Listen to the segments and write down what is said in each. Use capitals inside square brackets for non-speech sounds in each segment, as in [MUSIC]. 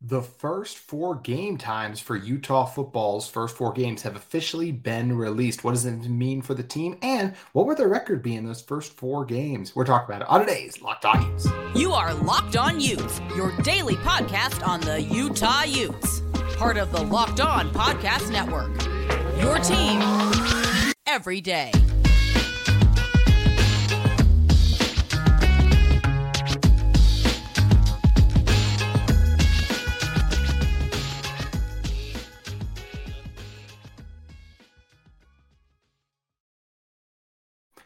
The first four game times for Utah football's first four games have officially been released. What does it mean for the team? And what would their record be in those first four games? We're talking about it on today's Locked On Utes. You are Locked On Utes, your daily podcast on the Utah Utes. Part of the Locked On Podcast Network. Your team every day.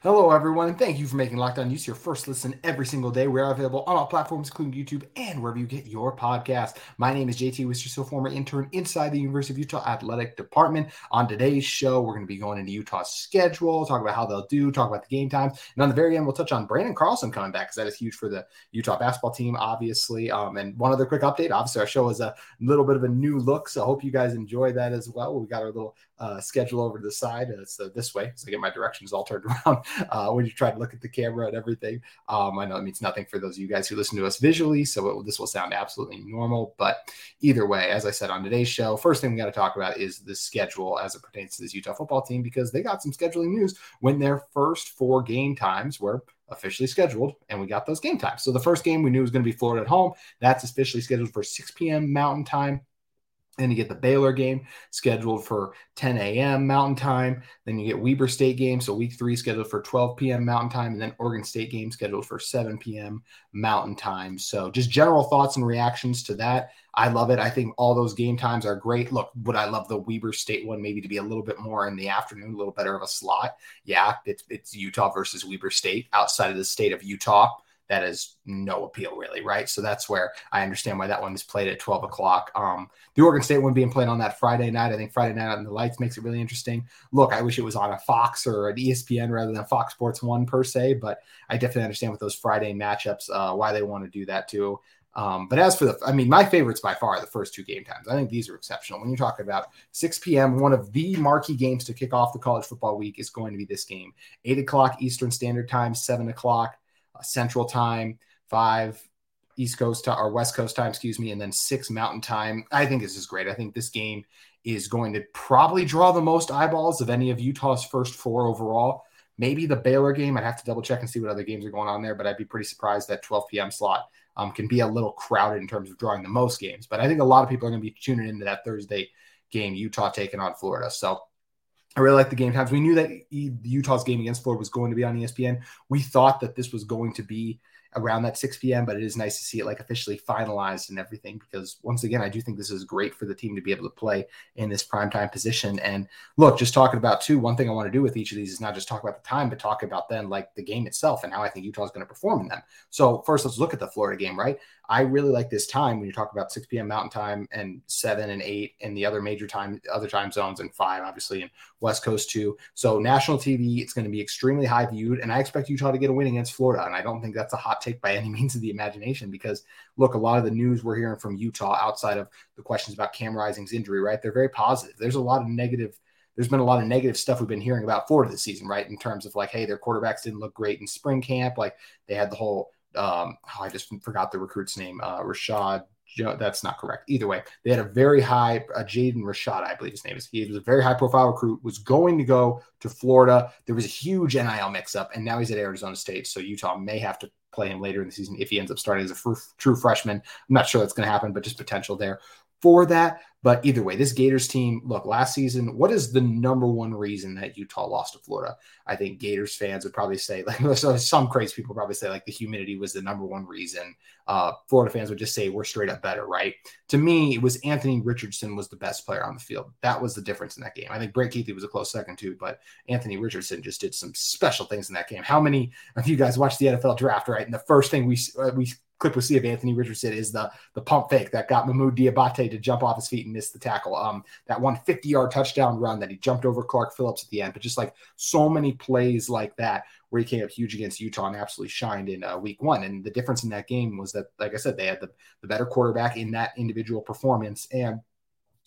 Hello, everyone, and thank you for making Locked On Utes your first listen every single day. We are available on all platforms, including YouTube and wherever you get your podcast. My name is JT Wister, former intern inside the University of Utah Athletic Department. On today's show, we're going to be going into Utah's schedule, talk about how they'll do, talk about the game time, and on the very end, we'll touch on Brandon Carlson coming back because that is huge for the Utah basketball team, obviously. Um, and one other quick update: obviously, our show is a little bit of a new look, so I hope you guys enjoy that as well. We got our little uh, schedule over to the side. Uh, this way, so I get my directions all turned [LAUGHS] around uh, when you try to look at the camera and everything. Um, I know it means nothing for those of you guys who listen to us visually, so it, this will sound absolutely normal. But either way, as I said on today's show, first thing we got to talk about is the schedule as it pertains to this Utah football team because they got some scheduling news when their first four game times were officially scheduled, and we got those game times. So the first game we knew was going to be Florida at home. That's officially scheduled for 6 p.m. Mountain Time. Then you get the Baylor game scheduled for 10 a.m. Mountain Time. Then you get Weber State game. So week three scheduled for 12 p.m. Mountain Time. And then Oregon State game scheduled for 7 p.m. Mountain Time. So just general thoughts and reactions to that. I love it. I think all those game times are great. Look, would I love the Weber State one maybe to be a little bit more in the afternoon, a little better of a slot? Yeah, it's, it's Utah versus Weber State outside of the state of Utah that has no appeal really, right? So that's where I understand why that one is played at 12 o'clock. Um, the Oregon State one being played on that Friday night. I think Friday night on the lights makes it really interesting. Look, I wish it was on a Fox or an ESPN rather than Fox Sports One per se, but I definitely understand with those Friday matchups uh, why they want to do that too. Um, but as for the, I mean, my favorites by far are the first two game times. I think these are exceptional. When you're talking about 6 p.m., one of the marquee games to kick off the college football week is going to be this game. 8 o'clock Eastern Standard Time, 7 o'clock Central Time, five East Coast time, or West Coast time, excuse me, and then six Mountain Time. I think this is great. I think this game is going to probably draw the most eyeballs of any of Utah's first four overall. Maybe the Baylor game. I'd have to double check and see what other games are going on there, but I'd be pretty surprised that 12 p.m. slot um, can be a little crowded in terms of drawing the most games. But I think a lot of people are going to be tuning into that Thursday game, Utah taking on Florida. So I really like the game times. We knew that Utah's game against Florida was going to be on ESPN. We thought that this was going to be around that 6 p.m. But it is nice to see it like officially finalized and everything because once again, I do think this is great for the team to be able to play in this primetime position. And look, just talking about two, one thing I want to do with each of these is not just talk about the time, but talk about then like the game itself and how I think Utah is going to perform in them. So first, let's look at the Florida game, right? I really like this time when you talk about 6 p.m. Mountain Time and seven and eight and the other major time, other time zones and five, obviously, and West Coast too. So national TV, it's going to be extremely high viewed, and I expect Utah to get a win against Florida. And I don't think that's a hot take by [LAUGHS] any means of the imagination because look, a lot of the news we're hearing from Utah outside of the questions about Cam Rising's injury, right? They're very positive. There's a lot of negative there's been a lot of negative stuff we've been hearing about Florida this season, right? In terms of like, hey, their quarterbacks didn't look great in spring camp. Like they had the whole um, oh, I just forgot the recruit's name, uh, Rashad. That's not correct. Either way, they had a very high uh, Jaden Rashad, I believe his name is. He was a very high profile recruit. Was going to go to Florida. There was a huge NIL mix up, and now he's at Arizona State. So Utah may have to play him later in the season if he ends up starting as a true freshman. I'm not sure that's going to happen, but just potential there for that. But either way, this Gators team, look, last season, what is the number one reason that Utah lost to Florida? I think Gators fans would probably say, [LAUGHS] like some crazy people probably say, like the humidity was the number one reason. Uh, Florida fans would just say we're straight up better, right? To me, it was Anthony Richardson was the best player on the field. That was the difference in that game. I think Brant Kuithe was a close second too, but Anthony Richardson just did some special things in that game. How many of you guys watched the NFL draft, right? And the first thing we uh, we clip we see of Anthony Richardson is the the pump fake that got Mohamoud Diabate to jump off his feet and miss the tackle. Um, that one 50 yard touchdown run that he jumped over Clark Phillips at the end, but just like so many plays like that where he came up huge against Utah and absolutely shined in uh, week one. And the difference in that game was that, like I said, they had the, the better quarterback in that individual performance and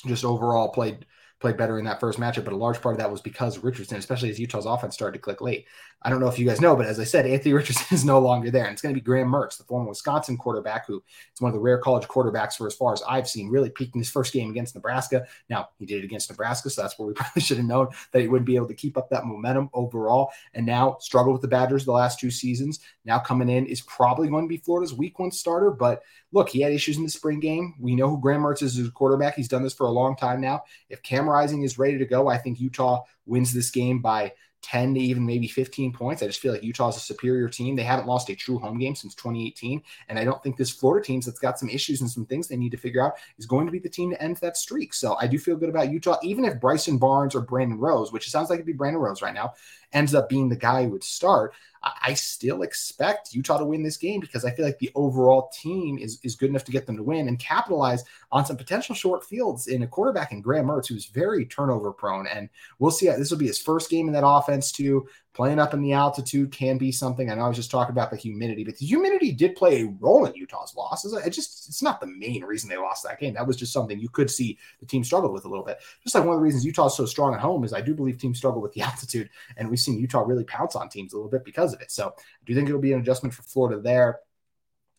just overall played played better in that first matchup, but a large part of that was because Richardson, especially as Utah's offense started to click late. I don't know if you guys know, but as I said, Anthony [LAUGHS] Richardson is no longer there. And it's going to be Graham Mertz, the former Wisconsin quarterback, who is one of the rare college quarterbacks for as far as I've seen, really peaked in his first game against Nebraska. Now, he did it against Nebraska, so that's where we [LAUGHS] probably should have known that he wouldn't be able to keep up that momentum overall. And now struggled with the Badgers the last two seasons. Now coming in is probably going to be Florida's week one starter. But look, he had issues in the spring game. We know who Graham Mertz is as a quarterback. He's done this for a long time now. If Cam Rising is ready to go, I think Utah wins this game by 10 to even maybe 15 points. I just feel like Utah is a superior team. They haven't lost a true home game since 2018. And I don't think this Florida team that's got some issues and some things they need to figure out is going to be the team to end that streak. So I do feel good about Utah, even if Bryson Barnes or Brandon Rose, which it sounds like it'd be Brandon Rose right now, ends up being the guy who would start. I still expect Utah to win this game because I feel like the overall team is, is good enough to get them to win and capitalize on some potential short fields in a quarterback in Graham Mertz, who's very turnover prone. And we'll see. This will be his first game in that offense, too playing up in the altitude can be something. I know I was just talking about the humidity, but the humidity did play a role in Utah's losses. It just it's not the main reason they lost that game. That was just something you could see the team struggled with a little bit. Just like one of the reasons Utah is so strong at home is I do believe teams struggle with the [LAUGHS] altitude, and we've seen Utah really pounce on teams a little bit because of it. So I do think it'll be an adjustment for Florida there.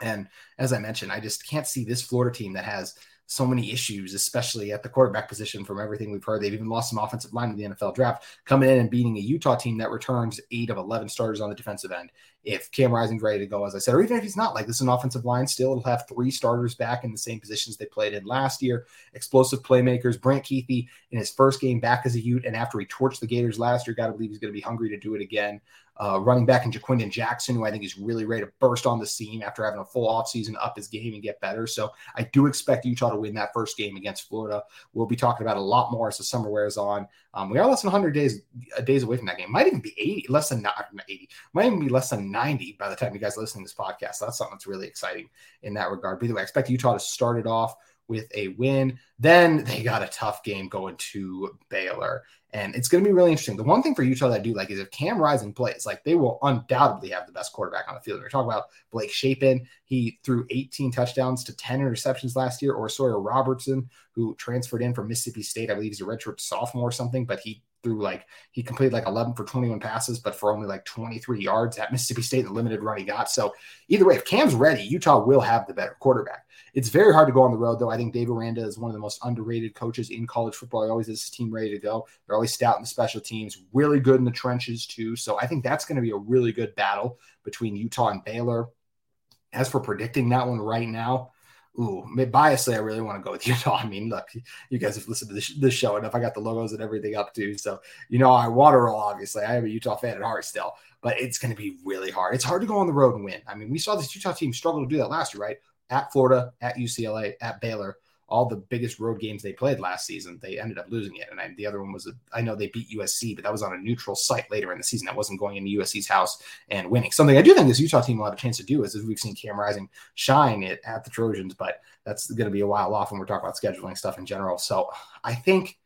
And as I mentioned, I just can't see this Florida team that has so many issues, especially at the quarterback position from everything we've heard. They've even lost some offensive line in the NFL draft, coming in and beating a Utah team that returns eight of 11 starters on the defensive end. If Cam Rising's ready to go, as I said, or even if he's not, like this is an offensive line still, it'll have three starters back in the same positions they played in last year. Explosive playmakers. Brant Kuithe in his first game back as a Ute, and after he torched the Gators last year, got to believe he's going to be hungry to do it again uh, running back in Ja'Quinden Jackson, who I think is really ready to burst on the scene after having a full offseason, up his game and get better. So I do expect Utah to win that first game against Florida. We'll be talking about a lot more as the summer wears on. Um, we are less than 100 days uh, days away from that game. Might even be 80, less than 80. Might even be less than 90 by the time you guys listen to this podcast. So that's something that's really exciting in that regard. But the way, I expect Utah to start it off with a win. Then they got a tough game going to Baylor. And it's going to be really interesting. The one thing for Utah that I do like is if Cam Rising plays, like they will undoubtedly have the best quarterback on the field. We're talking about Blake Shapen. He threw 18 touchdowns to 10 interceptions last year, or Sawyer Robertson, who transferred in from Mississippi State. I believe he's a redshirt sophomore or something, but he threw like he completed like 11 for 21 passes, but for only like 23 yards at Mississippi State, the limited run he got. So either way, if Cam's ready, Utah will have the better quarterback. It's very hard to go on the road, though. I think Dave Aranda is one of the most underrated coaches in college football. He always has his team ready to go. They're always stout in the special teams, really good in the trenches too. So I think that's going to be a really good battle between Utah and Baylor. As for predicting that one right now, ooh, biasly, I really want to go with [LAUGHS] Utah. I mean, look, you guys have listened to this, show enough. I got the logos and everything up too. So, you know, I water roll, obviously. I am a Utah fan at heart still, but it's going to be really hard. It's hard to go on the road and win. I mean, we saw this Utah team struggle to do that last year, right? At Florida, at UCLA, at Baylor all the biggest road games they played last season, they ended up losing it. And I, the other one was, a, I know they beat USC, but that was on a neutral site later in the season. That wasn't going into USC's house and winning. Something I do think this Utah team will have a chance to do is, as we've seen Cam Rising shine it at the Trojans, but that's going to be a while off when we're talking about scheduling stuff in general. So I think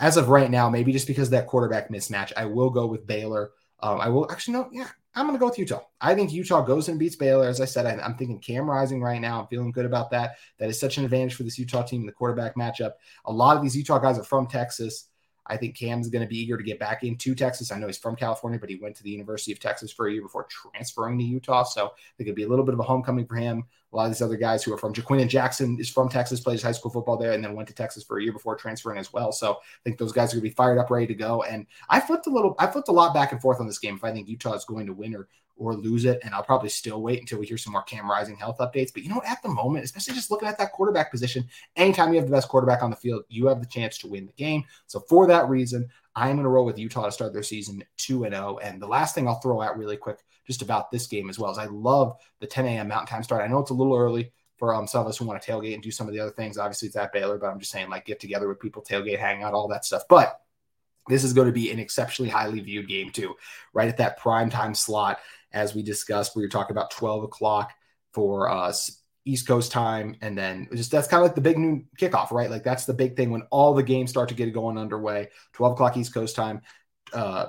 as of right now, maybe just because that quarterback mismatch, I will go with Baylor. Um, I will actually no, yeah, I'm going to go with Utah. I think Utah goes and beats Baylor. As I said, I, am thinking Cam Rising right now. I'm feeling good about that. That is such an advantage for this Utah team in the quarterback matchup. A lot of these Utah guys are from Texas. I think Cam's going to be eager to get back into Texas. I know he's from California, but he went to the University of Texas for a year before transferring to Utah. So I think it'd be a little bit of a homecoming for him. A lot of these other guys who are from Ja'Quinden Jackson is from Texas, plays high school football there, and then went to Texas for a year before transferring as well. So I think those guys are going to be fired up, ready to go. And I flipped a little, I flipped a lot back and forth on this game if I think Utah is going to win or or lose it. And I'll probably still wait until we hear some more Cam Rising health updates. But you know, at the moment, especially just looking at that quarterback position, anytime you have the best quarterback on the field, you have the chance to win the game. So for that reason, I'm going to roll with Utah to start their season 2 and 0. And the last thing I'll throw out really quick just about this game as well is I love the 10 a.m. Mountain Time start. I know it's a little early for um, some of us who want to tailgate and do some of the other things. Obviously, it's at Baylor, but I'm just saying, like, get together with people, tailgate, hang out, all that stuff. But this is going to be an exceptionally highly viewed game, too, right at that prime time slot as we discussed. We were talking about 12 o'clock for. Uh, East Coast time, and then just that's kind of like the big new kickoff, right? Like that's the big thing when all the games start to get going underway. 12 o'clock East Coast time. Uh,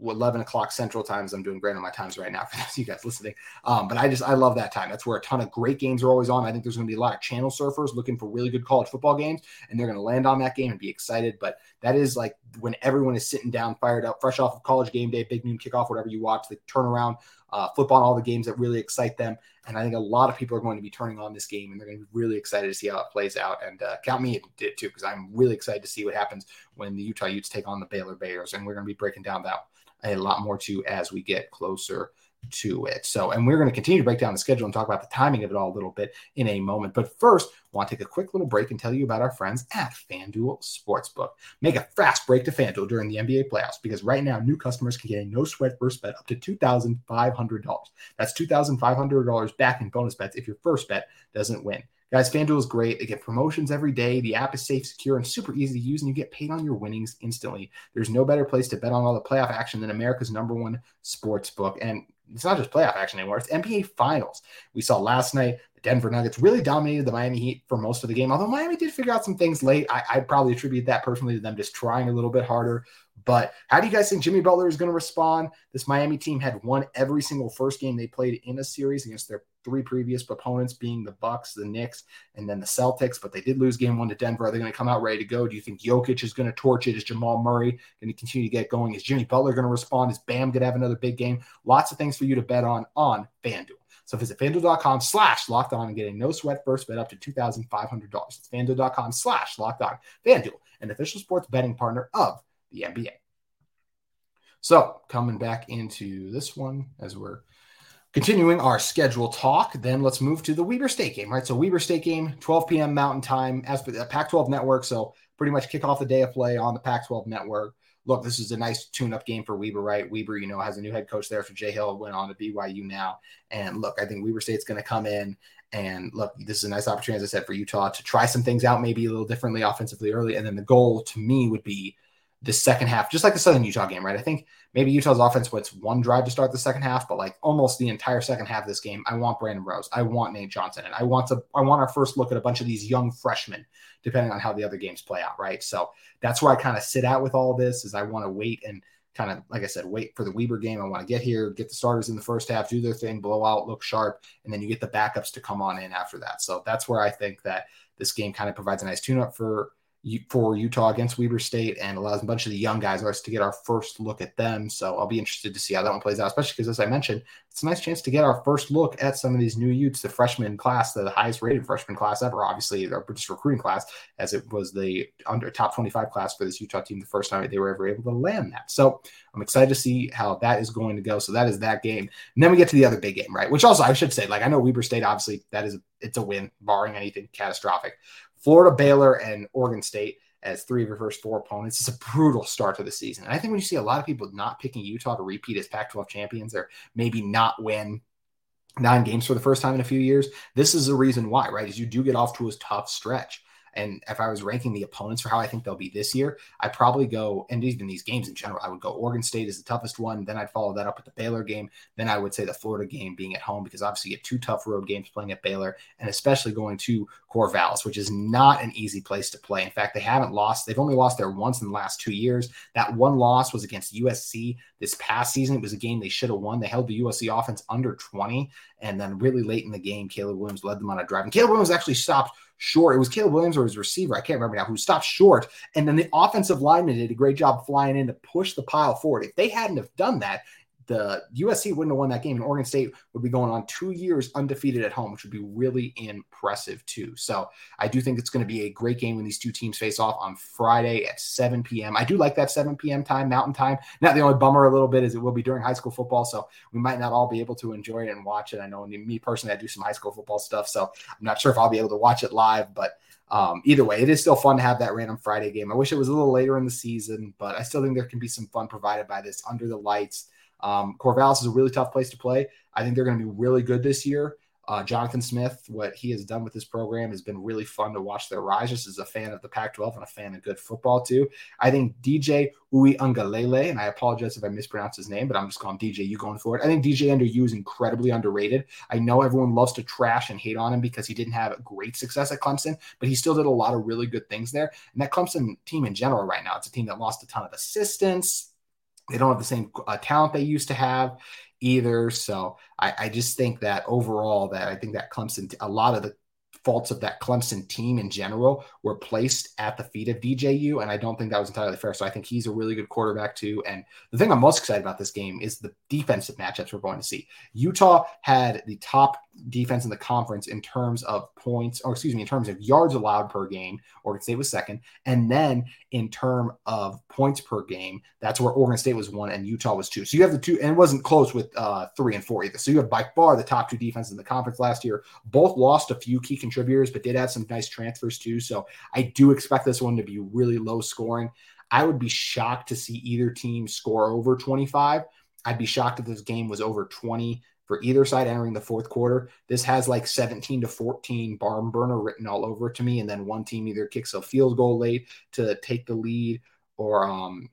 11 o'clock central times. I'm doing great on my times right now for [LAUGHS] those of you guys listening. Um, but I just, I love that time. That's where a ton of great games are always on. I think there's going to be a lot of channel surfers looking for really good college football games, and they're going to land on that game and be excited. But that is like when everyone is sitting down, fired up, fresh off of college game day, big noon kickoff, whatever you watch, the turnaround, uh, flip on all the games that really excite them. And I think a lot of people are going to be turning on this game and they're going to be really excited to see how it plays out. And uh, count me in too, because I'm really excited to see what happens when the Utah Utes take on the Baylor Bears. And we're going to be breaking down that a lot more too as we get closer to it. So, and we're going to continue to break down the schedule and talk about the timing of it all a little bit in a moment. But first, I want to take a quick little break and tell you about our friends at FanDuel Sportsbook. Make a fast break to FanDuel during the NBA playoffs because right now new customers can get a no sweat first bet up to $2,500. That's $2,500 back in bonus bets if your first bet doesn't win. Guys, FanDuel is great. They get promotions every day. The app is safe, secure, and super easy to use, and you get paid on your winnings instantly. There's no better place to bet on all the playoff action than America's number one sports book. And it's not just playoff action anymore, it's NBA finals. We saw last night the Denver Nuggets really dominated the Miami Heat for most of the game. Although Miami did figure out some things late, I, I'd probably attribute that personally to them just trying a little bit harder. But how do you guys think Jimmy Butler is going to respond? This Miami team had won every single first game they played in a series against their three previous opponents, being the Bucks, the Knicks, and then the Celtics. But they did lose game one to Denver. Are they going to come out ready to go? Do you think Jokic is going to torch it? Is Jamal Murray going to continue to get going? Is Jimmy Butler going to respond? Is Bam going to have another big game? Lots of things for you to bet on on FanDuel. So visit fanduel.com slash locked on and get a no sweat first bet up to $2,500. It's fanduel.com slash locked on. FanDuel, an official sports betting partner of the NBA. So coming back into this one as we're continuing our schedule talk, then let's move to the Weber State game, right? So Weber State game, 12 p.m. Mountain Time, as the Pac-12 network. So pretty much kick off the day of play on the Pac-12 network. Look, this is a nice tune-up game for Weber, right? Weber, you know, has a new head coach there for Jay Hill, went on to BYU now. And look, I think Weber State's going to come in and look, this is a nice opportunity, as I said, for Utah to try some things out, maybe a little differently offensively early. And then the goal to me would be the second half, just like the Southern Utah game, right? I think maybe Utah's offense puts one drive to start the second half, but like almost the entire second half of this game, I want Brandon Rose, I want Nate Johnson, and I want to I want our first look at a bunch of these young freshmen, depending on how the other games play out, right? So that's where I kind of sit out with all this is I want to wait and kind of like I said, wait for the Weber game. I want to get here, get the starters in the first half, do their thing, blow out, look sharp, and then you get the backups to come on in after that. So that's where I think that this game kind of provides a nice tune up for for Utah against Weber State and allows a bunch of the young guys us to get our first look at them. So I'll be interested to see how that one plays out, especially because, as I mentioned, it's a nice chance to get our first look at some of these new Utes, the freshman class, the highest rated freshman class ever, obviously, our British recruiting class, as it was the under top 25 class for this Utah team the first time they were ever able to land that. So I'm excited to see how that is going to go. So that is that game. And then we get to the other big game, right? Which also I should say, like I know Weber State, obviously, that is it's a win, barring anything catastrophic. Florida, Baylor, and Oregon State as three of your first four opponents. It's a brutal start to the season. And I think when you see a lot of people not picking Utah to repeat as Pac 12 champions or maybe not win nine games for the first time in a few years, this is the reason why, right? Is you do get off to a tough stretch. And if I was ranking the opponents for how I think they'll be this year, I'd probably go, and even these games in general, I would go Oregon State is the toughest one. Then I'd follow that up with the Baylor game. Then I would say the Florida game being at home, because obviously you get two tough road games playing at Baylor, and especially going to Corvallis, which is not an easy place to play. In fact, they haven't lost, they've only lost there once in the last two years. That one loss was against USC this past season. It was a game they should have won. They held the USC offense under 20. And then really late in the game, Caleb Williams led them on a drive. And Caleb Williams actually stopped short. It was Caleb Williams or his receiver, I can't remember now, who stopped short. And then the offensive lineman did a great job flying in to push the pile forward. If they hadn't have done that, the USC wouldn't have won that game, and Oregon State would be going on two years undefeated at home, which would be really impressive too. So I do think it's going to be a great game when these two teams face off on Friday at 7 p.m. I do like that 7 p.m. time, Mountain Time. Now the only bummer a little bit is it will be during high school football, so we might not all be able to enjoy it and watch it. I know me personally, I do some high school football stuff, so I'm not sure if I'll be able to watch it live, but um, either way, it is still fun to have that random Friday game. I wish it was a little later in the season, but I still think there can be some fun provided by this under the lights um, Corvallis is a really tough place to play. I think they're going to be really good this year. Uh, Jonathan Smith, what he has done with this program has been really fun to watch their rise. Just as a fan of the Pac-12 and a fan of good football too. I think DJ Uiagalelei, and I apologize if I mispronounce his name, but I'm just calling DJ U going forward. I think DJ under you is incredibly underrated. I know everyone loves to trash and hate on him because he didn't have great success at Clemson, but he still did a lot of really good things there. And that Clemson team in general right now, it's a team that lost a ton of assistants They don't have the same uh, talent they used to have either. So I, I, just think that overall, that I think that Clemson, a lot of the faults of that Clemson team in general were placed at the feet of DJU, and I don't think that was entirely fair. So I think he's a really good quarterback too. And the thing I'm most excited about this game is the defensive matchups we're going to see. Utah had the top defense in the conference in terms of points, or excuse me, in terms of yards allowed per game. Oregon State was second, and then in term of points per game, that's where Oregon State was one and Utah was two. So you have the two, and it wasn't close with uh, three and four either. So you have by far the top two defenses in the conference last year. Both lost a few key contributors, but did have some nice transfers too. So I do expect this one to be really low scoring. I would be shocked to see either team score over 25. I'd be shocked if this game was over 20 for either side entering the fourth quarter. This has like 17 to 14 barn burner written all over it to me. And then one team either kicks a field goal late to take the lead or um,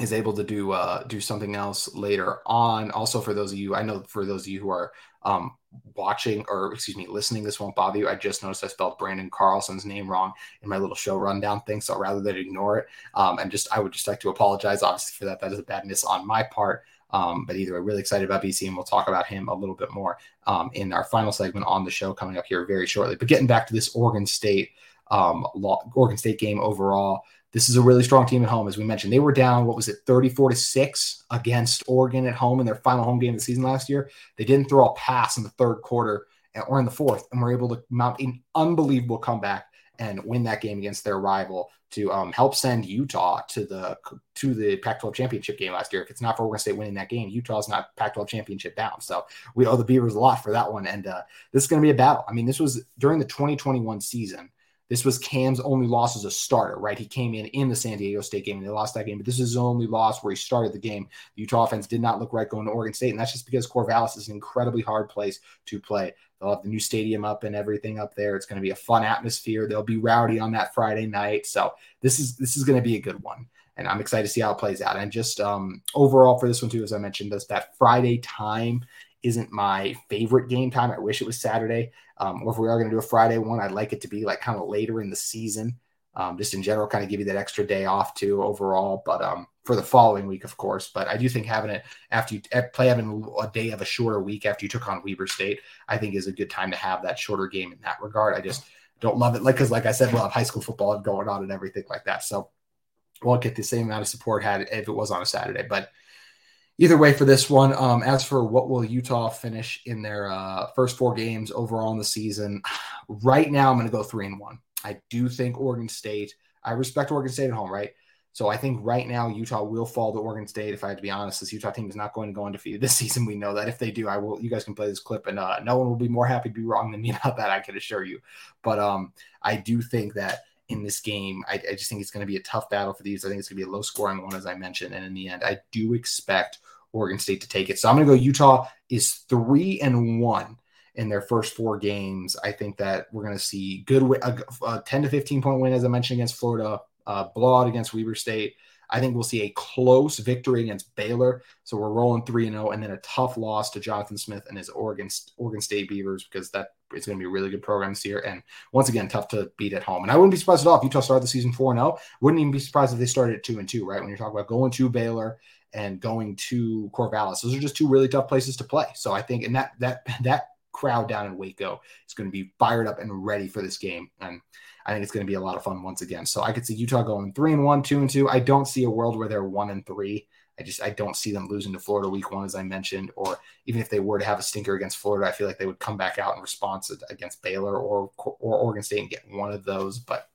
is able to do uh, do something else later on. Also, for those of you, I know for those of you who are um, watching or excuse me, listening, this won't bother you. I just noticed I spelled Brandon Carlson's name wrong in my little show rundown thing. So rather than ignore it, um, and just I would just like to apologize, obviously, for that. That is a bad miss on my part. Um, but either way, really excited about BC, and we'll talk about him a little bit more um, in our final segment on the show coming up here very shortly. But getting back to this Oregon State, um, Oregon State game overall, this is a really strong team at home, as we mentioned. They were down, what was it, 34 to 6 against Oregon at home in their final home game of the season last year. They didn't throw a pass in the third quarter or in the fourth, and were able to mount an unbelievable comeback and win that game against their rival to um, help send Utah to the to the Pac-12 championship game last year. If it's not for Oregon State winning that game, Utah's not Pac-12 championship bound. So we owe the Beavers a lot for that one, and uh, this is going to be a battle. I mean, this was during the 2021 season. This was Cam's only loss as a starter, right? He came in in the San Diego State game and they lost that game, but this is his only loss where he started the game. The Utah offense did not look right going to Oregon State, and that's just because Corvallis is an incredibly hard place to play. They'll have the new stadium up and everything up there. It's going to be a fun atmosphere. They'll be rowdy on that Friday night, so this is this is going to be a good one and I'm excited to see how it plays out. And just um, overall for this one too, as I mentioned, this that Friday time isn't my favorite game time. I wish it was Saturday. Um, or if we are going to do a Friday one, I'd like it to be like kind of later in the season, um, just in general, kind of give you that extra day off too overall. But um, for the following week, of course. But I do think having it after you play having a day of a shorter week after you took on Weber State, I think is a good time to have that shorter game in that regard. I just don't love it, like because like I said, we'll have high school football going on and everything like that. So won't get the same amount of support had if it was on a Saturday, but either way for this one. Um, as for what will Utah finish in their uh, first four games overall in the season, [SIGHS] right now I'm going to go three and one. I do think Oregon State. I respect Oregon State at home, right? So I think right now Utah will fall to Oregon State. If I had to be honest, this Utah team is not going to go undefeated this [LAUGHS] season. We know that. If they do, I will. You guys can play this clip, and uh, no one will be more happy to be wrong than me [LAUGHS] about that. I can assure you. But um, I do think that in this game, I, I just think it's going to be a tough battle for these. I think it's going to be a low scoring one, as I mentioned. And in the end, I do expect Oregon State to take it. So I'm going to go Utah is three and one in their first four games. I think that we're going to see good a, a 10 to 15 point win, as I mentioned, against Florida, uh, blowout against Weber State. I think we'll see a close victory against Baylor. So we're rolling 3 and 0 and then a tough loss to Jonathan Smith and his Oregon Oregon State Beavers because that is going to be a really good program this year and once again tough to beat at home. And I wouldn't be surprised at all if Utah started the season 4 and 0. Wouldn't even be surprised if they started at 2 and 2, right? When you're talking about going to Baylor and going to Corvallis. Those are just two really tough places to play. So I think and that that [LAUGHS] that crowd down in Waco is going to be fired up and ready for this game. And I think it's going to be a lot of fun once again. So I could see Utah going three and one, two and two. I don't see a world where they're one and three. I just I don't see them losing to Florida week one, as I mentioned, or even if they were to have a stinker against Florida, I feel like they would come back out in response against Baylor or or Oregon State and get one of those. But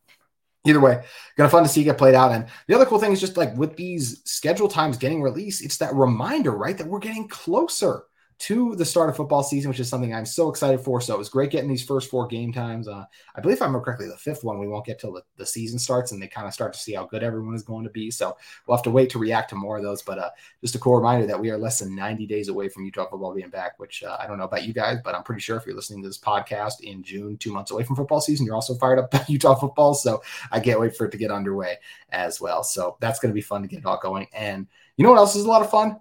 either way, gonna fun to see get played out. And the other cool thing is just like with these schedule times getting released, it's that reminder, right, that we're getting closer to the start of football season, which is something I'm so excited for. So it was great getting these first four game times. Uh, I believe if I remember correctly, the fifth one we won't get till the, the season starts and they kind of start to see how good everyone is going to be. So we'll have to wait to react to more of those. But uh, just a cool reminder that we are less than 90 days away from Utah football being back, which uh, I don't know about you guys, but I'm pretty sure if you're listening to this podcast in June, two months away from football season, you're also fired up [LAUGHS] about Utah football. So I can't wait for it to get underway as well. So that's going to be fun to get it all going. And you know what else is a lot of fun?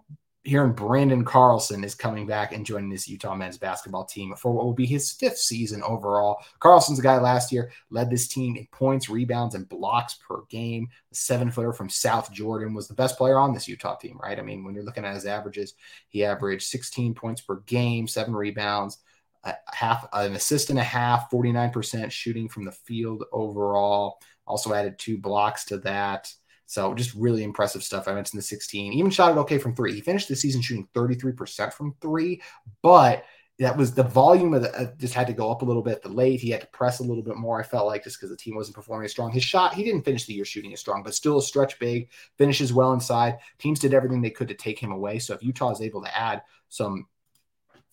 Hearing Brandon Carlson is coming back and joining this Utah men's basketball team for what will be his fifth season overall. Carlson's a guy last year led this team in points, rebounds, and blocks per game. The seven footer from South Jordan was the best player on this Utah team, right? I mean, when you're looking at his averages, he averaged 16 points per game, seven rebounds, a half an assist and a half, 49% shooting from the field overall. Also added two blocks to that. So just really impressive stuff. I mentioned the 16, even shot it okay from three. He finished the season shooting 33% from three, but that was the volume of the uh, just had to go up a little bit. The late he had to press a little bit more. I felt like just because the team wasn't performing as strong. His shot he didn't finish the year shooting as strong, but still a stretch big, finishes well inside. Teams did everything they could to take him away. So if Utah is able to add some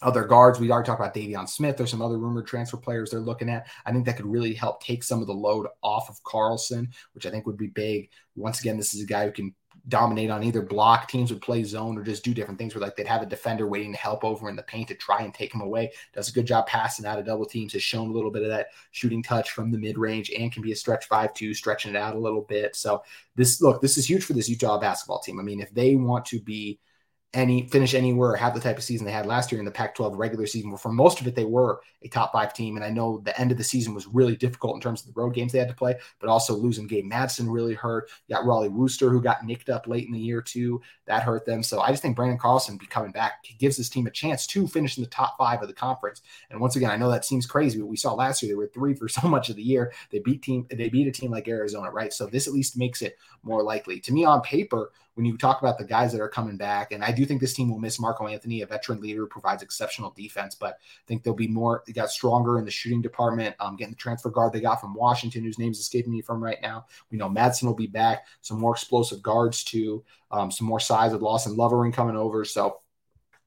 other guards. We already talked about Deivon Smith. There's some other rumored transfer players they're looking at. I think that could really help take some of the load off of Carlson, which I think would be big. Once again, this is a guy who can dominate on either block. Teams would play zone or just do different things where like they'd have a defender waiting to help over in the paint to try and take him away. Does a good job passing out of double teams, has shown a little bit of that shooting touch from the mid range and can be a stretch five two, stretching it out a little bit. So this look, this is huge for this Utah basketball team. I mean, if they want to be any finish anywhere or have the type of season they had last year in the Pac-12 regular season, where for most of it they were a top five team. And I know the end of the season was really difficult in terms of the road games they had to play, but also losing Gabe Madsen really hurt. You got Rollie Worster who got nicked up late in the year too. That hurt them. So I just think Brandon Carlson be coming back. He gives this team a chance to finish in the top five of the conference. And once again, I know that seems crazy, but we saw last year they were three for [LAUGHS] so much of the year. They beat team, they beat a team like Arizona, right? So this at least makes it more likely. To me, on paper, when you talk about the guys that are coming back, and I do think this team will miss Marco Anthony, a veteran leader who provides exceptional defense, but I think they'll be more, they got stronger in the shooting department, um, getting the transfer guard they got from Washington, whose name's escaping me from right now. We know Madsen will be back, some more explosive guards too, um, some more size with Lawson Lovering coming over. So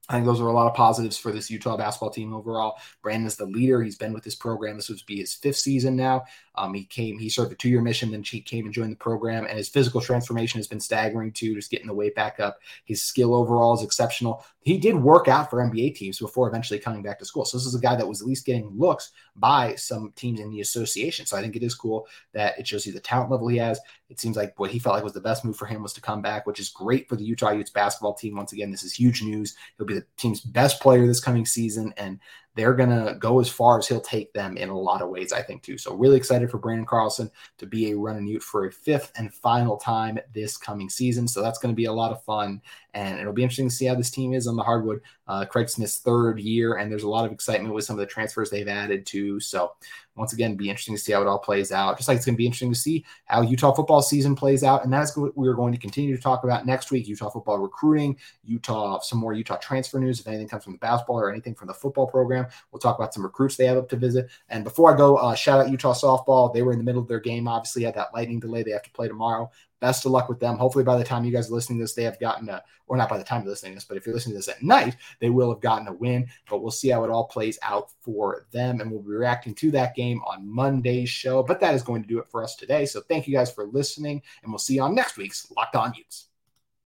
I think those are a lot of positives for this Utah basketball team overall. Branden is the leader. He's been with this program. This would be his fifth season now. Um, he came, he served a two year mission, then he came and joined the program. And his physical transformation has been staggering too, just getting the weight back up. His skill overall is exceptional. He did work out for NBA teams before eventually coming back to school. So this is a guy that was at least getting looks by some teams in the association. So I think it is cool that it shows you the talent level he has. It seems like what he felt like was the best move for him was to come back, which is great for the Utah Utes basketball team. Once again, this is huge news. He'll be the team's best player this coming season, and they're going to go as far as he'll take them in a lot of ways, I think, too. So, really excited for Brandon Carlson to be a running Ute for a fifth and final time this coming season. So, that's going to be a lot of fun. And it'll be interesting to see how this team is on the hardwood. Uh, Craig Smith's third year, and there's a lot of excitement with some of the transfers they've added, too. So, once again, be interesting to see how it all plays out. Just like it's going to be interesting to see how Utah football season plays out. And that's what we're going to continue to talk about next week Utah football recruiting, Utah, some more Utah transfer news. If anything comes from the basketball or anything from the football program, we'll talk about some recruits they have up to visit. And before I go, uh, shout out Utah softball. They were in the middle of their game, obviously, had that lightning delay they have to play tomorrow. Best of luck with them. Hopefully, by the time you guys are listening to this, they have gotten a, or not by the time you're listening to this, but if you're listening to this at night, they will have gotten a win. But we'll see how it all plays out for them. And we'll be reacting to that game on Monday's show. But that is going to do it for us today. So thank you guys for listening, and we'll see you on next week's Locked On Utes.